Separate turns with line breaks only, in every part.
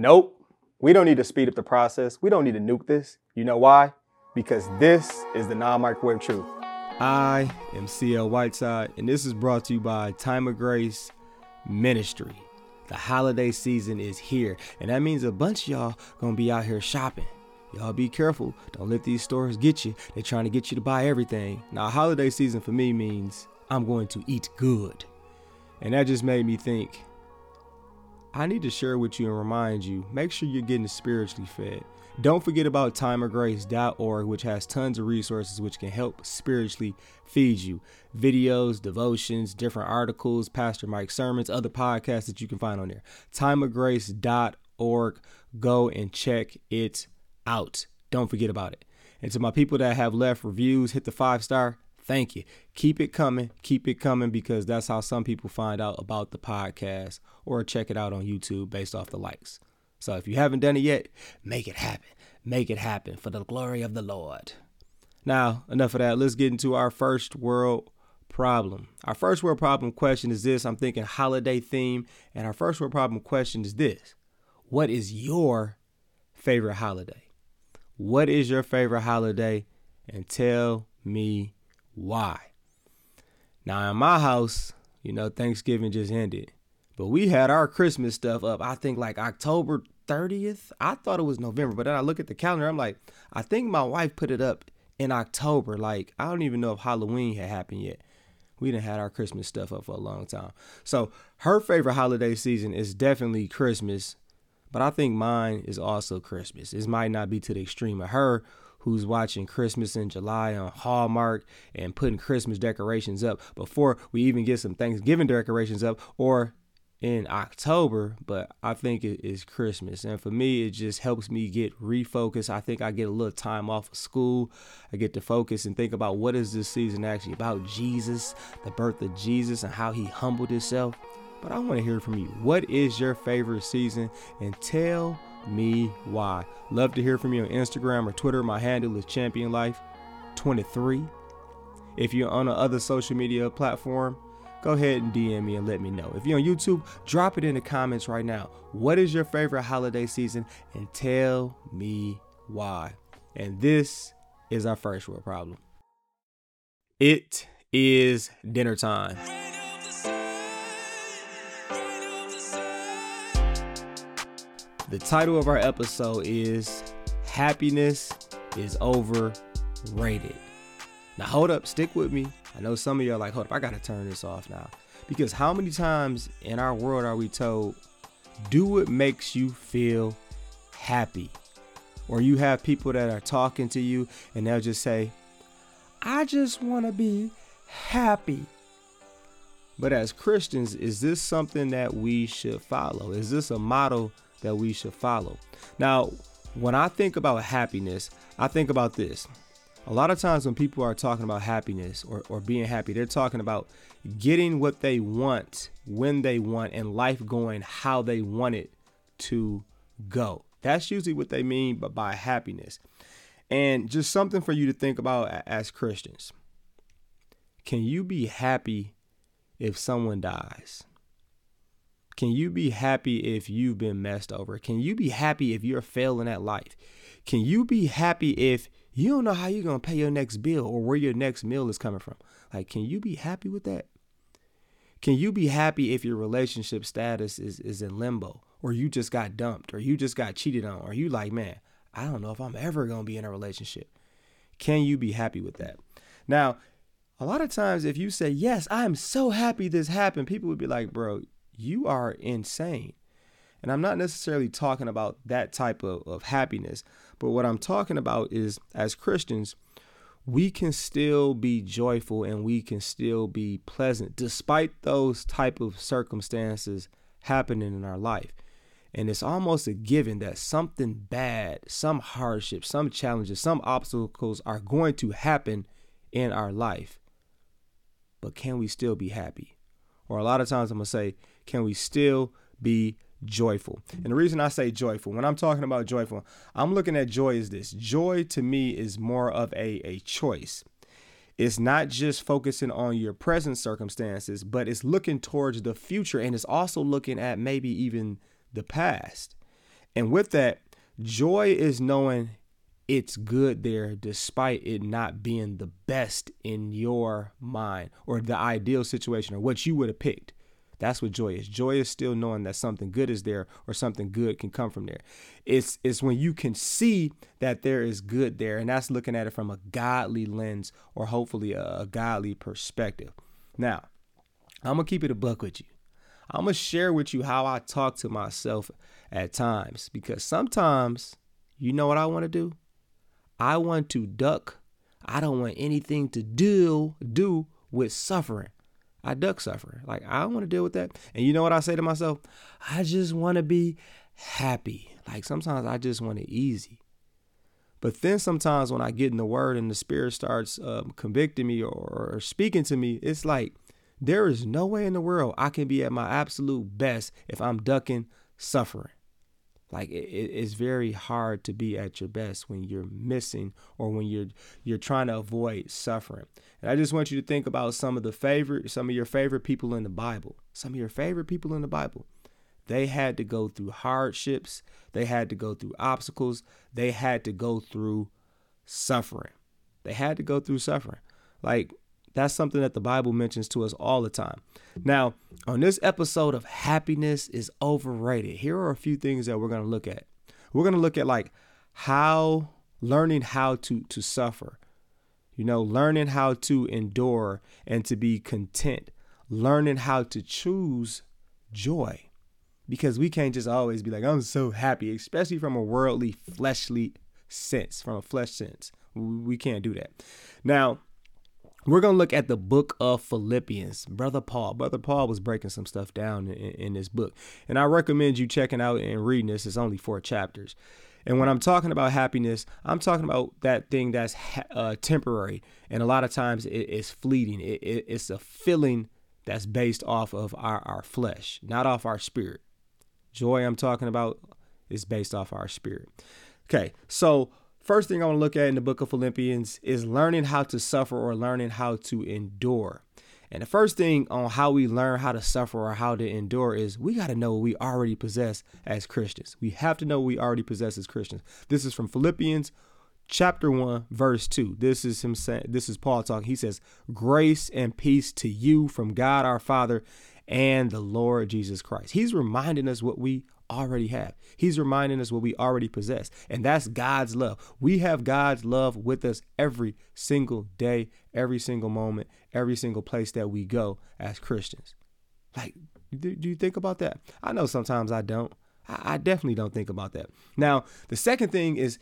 Nope. We don't need to speed up the process. We don't need to nuke this. You know why? Because this is the non microwave truth.
I am CL Whiteside, and this is brought to you by Time of Grace Ministry. The holiday season is here, and that means a bunch of y'all gonna be out here shopping. Y'all be careful. Don't let these stores get you. They're trying to get you to buy everything. Now, holiday season for me means I'm going to eat good. And that just made me think I need to share with you and remind you make sure you're getting spiritually fed. Don't forget about timeofgrace.org, which has tons of resources which can help spiritually feed you. Videos, devotions, different articles, Pastor Mike sermons, other podcasts that you can find on there. Timeofgrace.org. Go and check it out. Don't forget about it. And to my people that have left reviews, hit the five star. Thank you. Keep it coming. Keep it coming because that's how some people find out about the podcast or check it out on YouTube based off the likes. So if you haven't done it yet, make it happen. Make it happen for the glory of the Lord. Now, enough of that. Let's get into our first world problem. Our first world problem question is this I'm thinking holiday theme. And our first world problem question is this What is your favorite holiday? What is your favorite holiday? And tell me why. Now, in my house, you know, Thanksgiving just ended. But we had our Christmas stuff up, I think like October 30th. I thought it was November, but then I look at the calendar, I'm like, I think my wife put it up in October. Like, I don't even know if Halloween had happened yet. We didn't had our Christmas stuff up for a long time. So her favorite holiday season is definitely Christmas, but I think mine is also Christmas. It might not be to the extreme of her, who's watching Christmas in July on Hallmark and putting Christmas decorations up before we even get some Thanksgiving decorations up, or in October, but I think it is Christmas. And for me, it just helps me get refocused. I think I get a little time off of school. I get to focus and think about what is this season actually about Jesus, the birth of Jesus, and how he humbled himself. But I want to hear from you. What is your favorite season? And tell me why. Love to hear from you on Instagram or Twitter. My handle is Champion Life 23. If you're on another social media platform, go ahead and DM me and let me know. If you're on YouTube, drop it in the comments right now. What is your favorite holiday season? And tell me why. And this is our first world problem. It is dinner time. The title of our episode is Happiness is Overrated. Now, hold up, stick with me. I know some of you are like, hold up, I gotta turn this off now. Because how many times in our world are we told, do what makes you feel happy? Or you have people that are talking to you and they'll just say, I just wanna be happy. But as Christians, is this something that we should follow? Is this a model that we should follow? Now, when I think about happiness, I think about this. A lot of times when people are talking about happiness or, or being happy, they're talking about getting what they want when they want and life going how they want it to go. That's usually what they mean by, by happiness. And just something for you to think about as Christians. Can you be happy if someone dies? Can you be happy if you've been messed over? Can you be happy if you're failing at life? Can you be happy if you don't know how you're going to pay your next bill or where your next meal is coming from? Like, can you be happy with that? Can you be happy if your relationship status is, is in limbo or you just got dumped or you just got cheated on or you like, man, I don't know if I'm ever going to be in a relationship? Can you be happy with that? Now, a lot of times if you say, yes, I'm so happy this happened, people would be like, bro, you are insane. And I'm not necessarily talking about that type of, of happiness, but what I'm talking about is as Christians, we can still be joyful and we can still be pleasant despite those type of circumstances happening in our life. And it's almost a given that something bad, some hardship, some challenges, some obstacles are going to happen in our life. But can we still be happy? Or a lot of times I'm going to say, can we still be joyful. And the reason I say joyful, when I'm talking about joyful, I'm looking at joy as this. Joy to me is more of a, a choice. It's not just focusing on your present circumstances, but it's looking towards the future and it's also looking at maybe even the past. And with that, joy is knowing it's good there despite it not being the best in your mind or the ideal situation or what you would have picked. That's what joy is. Joy is still knowing that something good is there or something good can come from there. It's it's when you can see that there is good there, and that's looking at it from a godly lens or hopefully a, a godly perspective. Now, I'm gonna keep it a buck with you. I'm gonna share with you how I talk to myself at times because sometimes you know what I want to do? I want to duck. I don't want anything to deal do with suffering. I duck suffering. Like I don't want to deal with that. And you know what I say to myself? I just want to be happy. Like sometimes I just want it easy. But then sometimes when I get in the word and the spirit starts um, convicting me or, or speaking to me, it's like there is no way in the world I can be at my absolute best if I'm ducking suffering. Like it, it's very hard to be at your best when you're missing or when you're you're trying to avoid suffering. And I just want you to think about some of the favorite, some of your favorite people in the Bible. Some of your favorite people in the Bible. They had to go through hardships. They had to go through obstacles. They had to go through suffering. They had to go through suffering. Like that's something that the Bible mentions to us all the time. Now, on this episode of Happiness is Overrated, here are a few things that we're going to look at. We're going to look at like how learning how to to suffer. You know, learning how to endure and to be content. Learning how to choose joy. Because we can't just always be like, I'm so happy, especially from a worldly, fleshly sense, from a flesh sense. We can't do that. Now, we're going to look at the book of Philippians. Brother Paul. Brother Paul was breaking some stuff down in, in, this book. And I recommend you checking out and reading this. It's only four chapters. And when I'm talking about happiness, I'm talking about that thing that's uh, temporary. And a lot of times it, it's fleeting. It, it, it's a feeling that's based off of our, our flesh, not off our spirit. Joy I'm talking about is based off our spirit. Okay, so First thing I want to look at in the book of Philippians is learning how to suffer or learning how to endure. And the first thing on how we learn how to suffer or how to endure is we got to know what we already possess as Christians. We have to know what we already possess as Christians. This is from Philippians chapter 1 verse 2. This is him saying this is Paul talking. He says, "Grace and peace to you from God our Father and the Lord Jesus Christ." He's reminding us what we already have. He's reminding us what we already possess, and that's God's love. We have God's love with us every single day, every single moment, every single place that we go as Christians. Like, do, you think about that? I know sometimes I don't. I definitely don't think about that. Now, the second thing is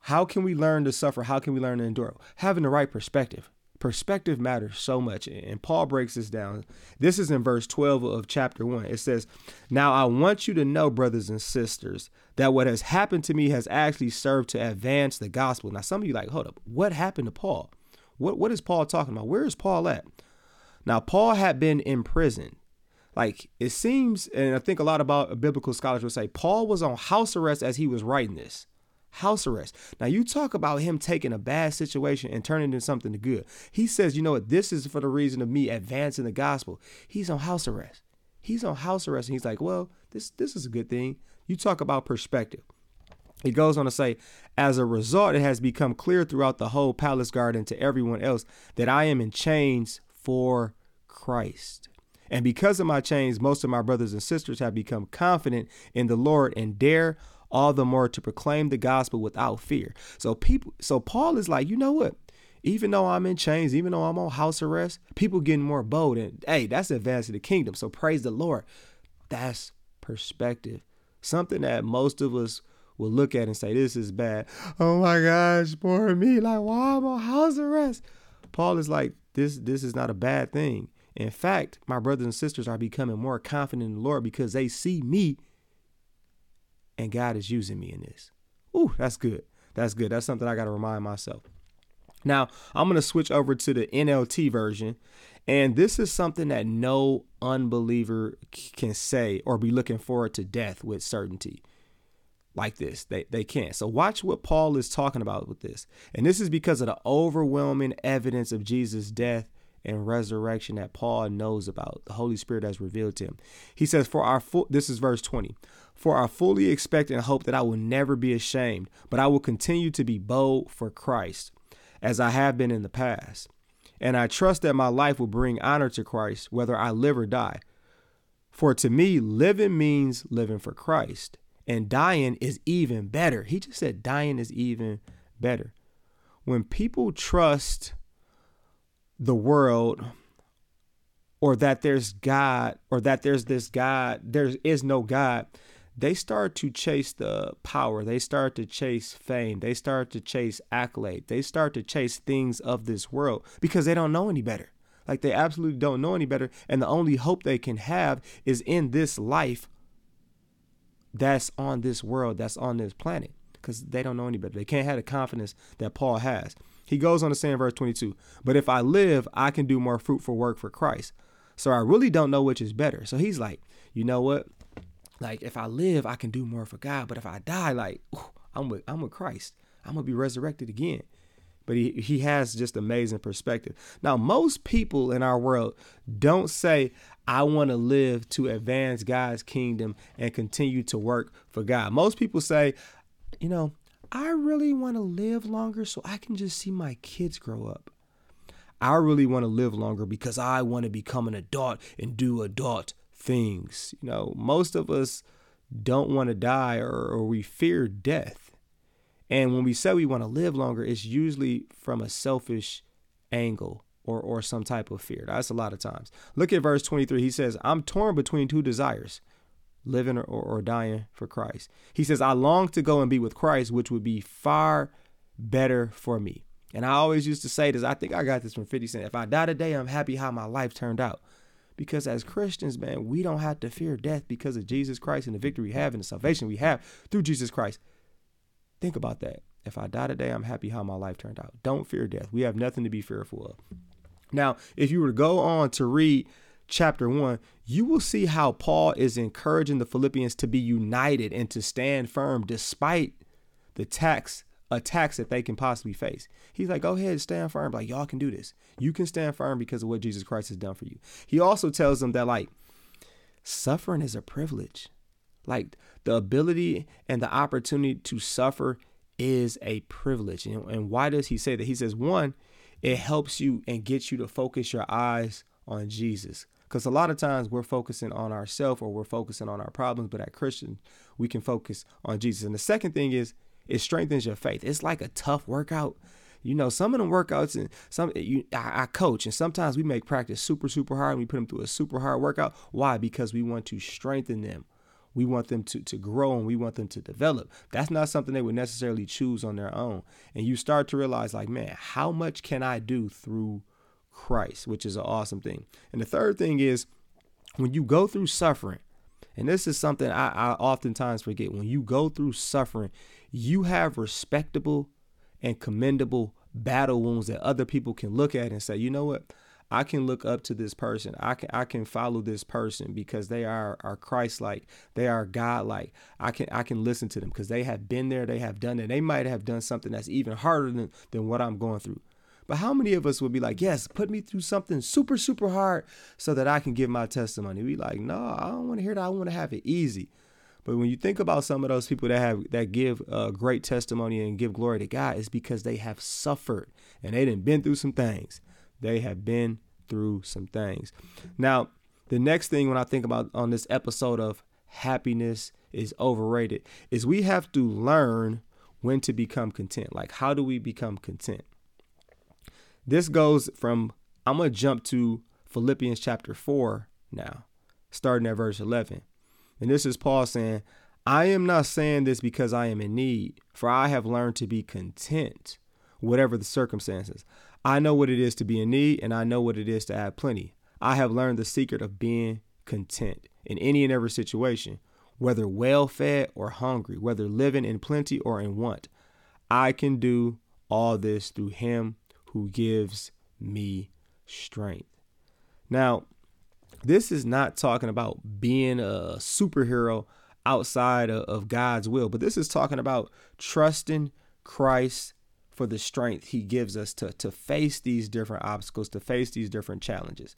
how can we learn to suffer? How can we learn to endure? Having the right perspective. Perspective matters so much. And Paul breaks this down. This is in verse 12 of chapter 1. It says, Now I want you to know, brothers and sisters, that what has happened to me has actually served to advance the gospel. Now, some of you like, hold up, what happened to Paul? What, what is Paul talking about? Where is Paul at? Now, Paul had been in prison. Like it seems, and I think a lot about biblical scholars will say Paul was on house arrest as he was writing this house arrest. Now, you talk about him taking a bad situation and turning it into something good. He says, you know what, this is for the reason of me advancing the gospel. He's on house arrest. He's on house arrest. And he's like, well, this, this is a good thing. You talk about perspective. He goes on to say, as a result, it has become clear throughout the whole palace garden to everyone else that I am in chains for Christ. And because of my chains, most of my brothers and sisters have become confident in the Lord and dare all the more to proclaim the gospel without fear. So people so Paul is like, you know what? Even though I'm in chains, even though I'm on house arrest, people getting more bold and hey, that's advancing the kingdom. So praise the Lord. That's perspective. Something that most of us will look at and say, This is bad. Oh my gosh, poor me. Like, why am on house arrest? Paul is like, This this is not a bad thing. In fact, my brothers and sisters are becoming more confident in the Lord because they see me and God is using me in this. Ooh, that's good. That's good. That's something I got to remind myself. Now, I'm going to switch over to the NLT version. And this is something that no unbeliever can say or be looking forward to death with certainty. Like this, they, they can't. So, watch what Paul is talking about with this. And this is because of the overwhelming evidence of Jesus' death and resurrection that Paul knows about. The Holy Spirit has revealed to him. He says, For our full, this is verse 20. For I fully expect and hope that I will never be ashamed, but I will continue to be bold for Christ, as I have been in the past. And I trust that my life will bring honor to Christ, whether I live or die. For to me, living means living for Christ, and dying is even better. He just said dying is even better. When people trust the world or that there's God or that there's this God, there is no God, they start to chase the power. They start to chase fame. They start to chase accolade. They start to chase things of this world because they don't know any better. Like they absolutely don't know any better. And the only hope they can have is in this life that's on this world, that's on this planet because they don't know any better. They can't have the confidence that Paul has. He goes on to say in verse 22, but if I live, I can do more fruitful work for Christ. So I really don't know which is better. So he's like, you know what? Like if I live, I can do more for God. But if I die, like I'm with I'm with Christ. I'm gonna be resurrected again. But he, he has just amazing perspective. Now, most people in our world don't say, I want to live to advance God's kingdom and continue to work for God. Most people say, you know, I really want to live longer so I can just see my kids grow up. I really want to live longer because I want to become an adult and do adult things. You know, most of us don't want to die or, or we fear death. And when we say we want to live longer, it's usually from a selfish angle or, or some type of fear. That's a lot of times. Look at verse 23. He says, I'm torn between two desires, living or, or, dying for Christ. He says, I long to go and be with Christ, which would be far better for me. And I always used to say this. I think I got this from 50 Cent. If I die today, I'm happy how my life turned out. Because as Christians, man, we don't have to fear death because of Jesus Christ and the victory we have and the salvation we have through Jesus Christ. Think about that. If I die today, I'm happy how my life turned out. Don't fear death. We have nothing to be fearful of. Now, if you were to go on to read chapter 1, you will see how Paul is encouraging the Philippians to be united and to stand firm despite the tax attacks that they can possibly face. He's like, go ahead, stand firm. Like, y'all can do this. You can stand firm because of what Jesus Christ has done for you. He also tells them that, like, suffering is a privilege. Like, the ability and the opportunity to suffer is a privilege. And, and why does he say that? He says, one, it helps you and gets you to focus your eyes on Jesus. Because a lot of times we're focusing on ourselves or we're focusing on our problems, but at Christian, we can focus on Jesus. And the second thing is it strengthens your faith. It's like a tough workout. You know, some of them workouts and some you I, I coach and sometimes we make practice super super hard and we put them through a super hard workout. Why? Because we want to strengthen them. We want them to, to grow and we want them to develop. That's not something they would necessarily choose on their own. And you start to realize, like, man, how much can I do through Christ, which is an awesome thing. And the third thing is when you go through suffering, and this is something I, I oftentimes forget when you go through suffering, you have respectable and commendable battle wounds that other people can look at and say, you know what? I can look up to this person. I can I can follow this person because they are are Christ like. They are God like. I can I can listen to them because they have been there. They have done it. They might have done something that's even harder than, than what I'm going through. But how many of us would be like, yes, put me through something super, super hard so that I can give my testimony? We like, no, I don't want to hear that. I want to have it easy. But when you think about some of those people that have that give a great testimony and give glory to God, it's because they have suffered and they didn't been through some things. They have been through some things. Now, the next thing when I think about on this episode of happiness is overrated is we have to learn when to become content. Like how do we become content? This goes from I'm going to jump to Philippians chapter 4 now, starting at verse 11. And this is Paul saying, I am not saying this because I am in need, for I have learned to be content, whatever the circumstances. I know what it is to be in need, and I know what it is to have plenty. I have learned the secret of being content in any and every situation, whether well fed or hungry, whether living in plenty or in want. I can do all this through Him who gives me strength. Now, this is not talking about being a superhero outside of, God's will, but this is talking about trusting Christ for the strength he gives us to, to face these different obstacles, to face these different challenges.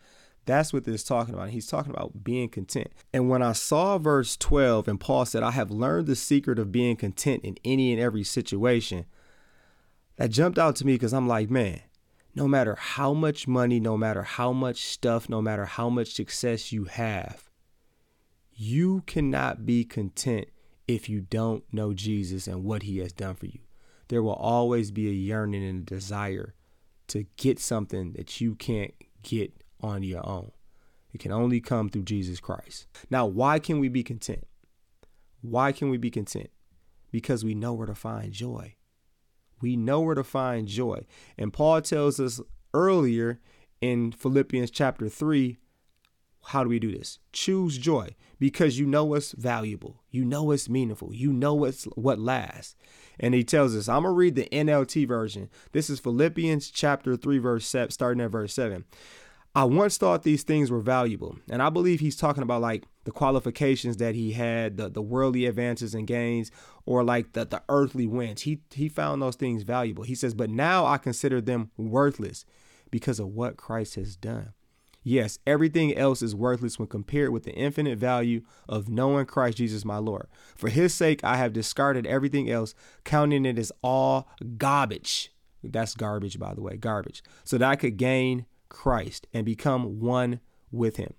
That's what this is talking about. He's talking about being content. And when I saw verse 12 and Paul said, I have learned the secret of being content in any and every situation, that jumped out to me because I'm like, man, no matter how much money, no matter how much stuff, no matter how much success you have, you cannot be content if you don't know Jesus and what he has done for you. There will always be a yearning and a desire to get something that you can't get on your own. It can only come through Jesus Christ. Now, why can we be content? Why can we be content? Because we know where to find joy. We know where to find joy. And Paul tells us earlier in Philippians chapter 3 how do we do this? Choose joy because you know what's valuable. You know what's meaningful. You know what's what lasts. And he tells us, I'm going to read the NLT version. This is Philippians chapter 3 verse 7 starting at verse 7. I once thought these things were valuable. And I believe he's talking about like the qualifications that he had, the, the worldly advances and gains, or like the, the earthly wins. He he found those things valuable. He says, but now I consider them worthless because of what Christ has done. Yes, everything else is worthless when compared with the infinite value of knowing Christ Jesus my Lord. For his sake, I have discarded everything else, counting it as all garbage. That's garbage, by the way, garbage. So that I could gain Christ and become one with him.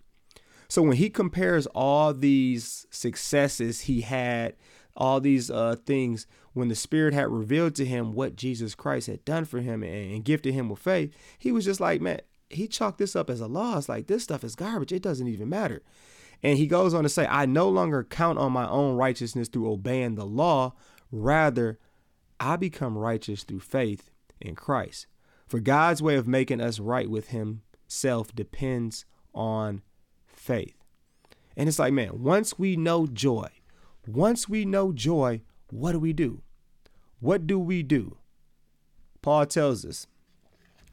So when he compares all these successes he had, all these uh, things, when the Spirit had revealed to him what Jesus Christ had done for him and, and gifted him with faith, he was just like, man, he chalked this up as a loss. Like this stuff is garbage. It doesn't even matter. And he goes on to say, I no longer count on my own righteousness through obeying the law. Rather, I become righteous through faith in Christ. For God's way of making us right with Himself depends on faith. And it's like, man, once we know joy, once we know joy, what do we do? What do we do? Paul tells us.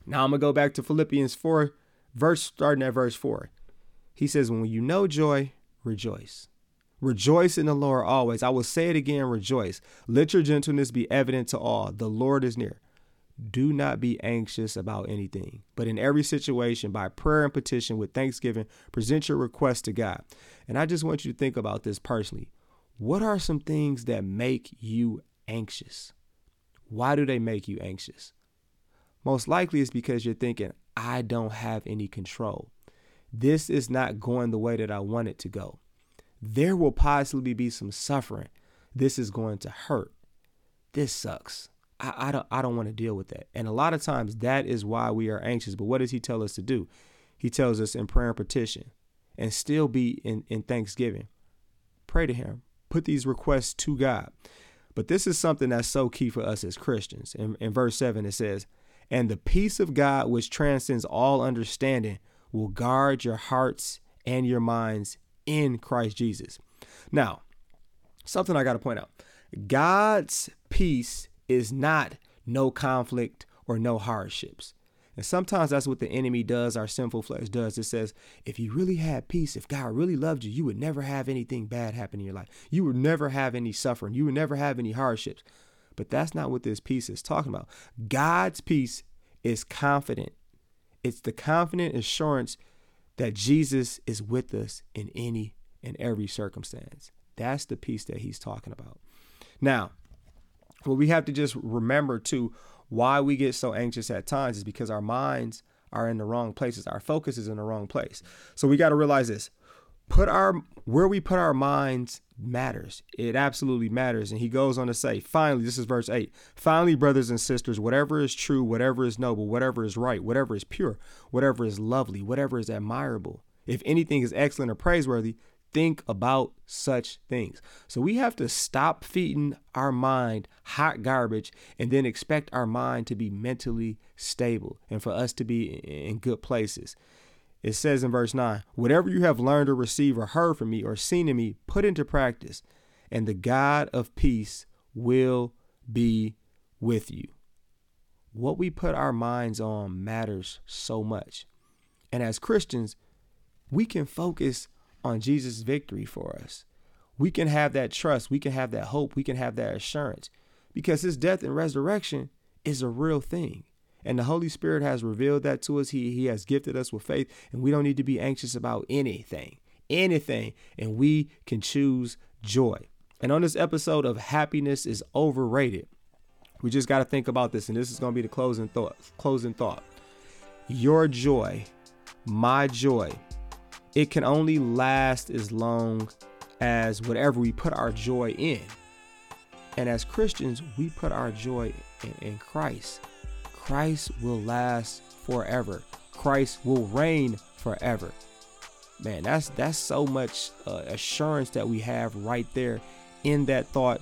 Now I'm going to go back to Philippians 4, verse starting at verse 4. He says, When you know joy, rejoice. Rejoice in the Lord always. I will say it again, rejoice. Let your gentleness be evident to all. The Lord is near do not be anxious about anything, but in every situation, by prayer and petition with thanksgiving, present your request to God. And I just want you to think about this personally. What are some things that make you anxious? Why do they make you anxious? Most likely it's because you're thinking, I don't have any control. This is not going the way that I want it to go. There will possibly be some suffering. This is going to hurt. This sucks. I, I don't I don't want to deal with that. And a lot of times that is why we are anxious. But what does he tell us to do? He tells us in prayer and petition and still be in, in thanksgiving. Pray to him. Put these requests to God. But this is something that's so key for us as Christians. In, in verse 7, it says, And the peace of God, which transcends all understanding, will guard your hearts and your minds in Christ Jesus. Now, something I got to point out God's peace is not no conflict or no hardships. And sometimes that's what the enemy does, our sinful flesh does. It says, if you really had peace, if God really loved you, you would never have anything bad happen in your life. You would never have any suffering. You would never have any hardships. But that's not what this peace is talking about. God's peace is confident, it's the confident assurance that Jesus is with us in any and every circumstance. That's the peace that he's talking about. Now, what we have to just remember too why we get so anxious at times is because our minds are in the wrong places. Our focus is in the wrong place. So we got to realize this. Put our where we put our minds matters. It absolutely matters. And he goes on to say, finally, this is verse 8. Finally, brothers and sisters, whatever is true, whatever is noble, whatever is right, whatever is pure, whatever is lovely, whatever is admirable, if anything is excellent or praiseworthy, think about such things. So we have to stop feeding our mind hot garbage and then expect our mind to be mentally stable and for us to be in good places. It says in verse 9, whatever you have learned or received or heard from me or seen in me, put into practice, and the God of peace will be with you. What we put our minds on matters so much. And as Christians, we can focus on Jesus' victory for us. We can have that trust, we can have that hope, we can have that assurance because his death and resurrection is a real thing. And the Holy Spirit has revealed that to us. He, he has gifted us with faith, and we don't need to be anxious about anything, anything. And we can choose joy. And on this episode of Happiness is Overrated, we just got to think about this. And this is going to be the closing thought. Closing thought. Your joy, my joy, it can only last as long as whatever we put our joy in. And as Christians, we put our joy in, in Christ. Christ will last forever. Christ will reign forever. Man, that's that's so much uh, assurance that we have right there in that thought,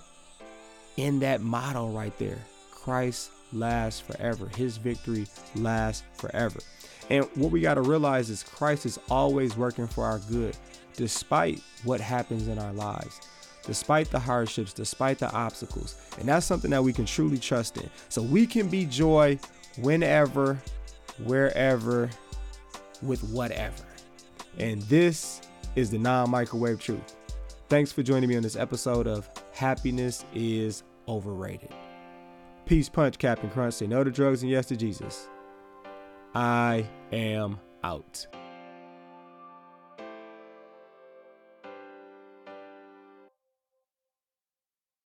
in that motto right there. Christ lasts forever. His victory lasts forever. And what we got to realize is Christ is always working for our good, despite what happens in our lives, despite the hardships, despite the obstacles. And that's something that we can truly trust in. So we can be joy whenever, wherever, with whatever. And this is the non microwave truth. Thanks for joining me on this episode of Happiness is Overrated. Peace, punch, Captain Crunch. Say no to drugs and yes to Jesus. I am out.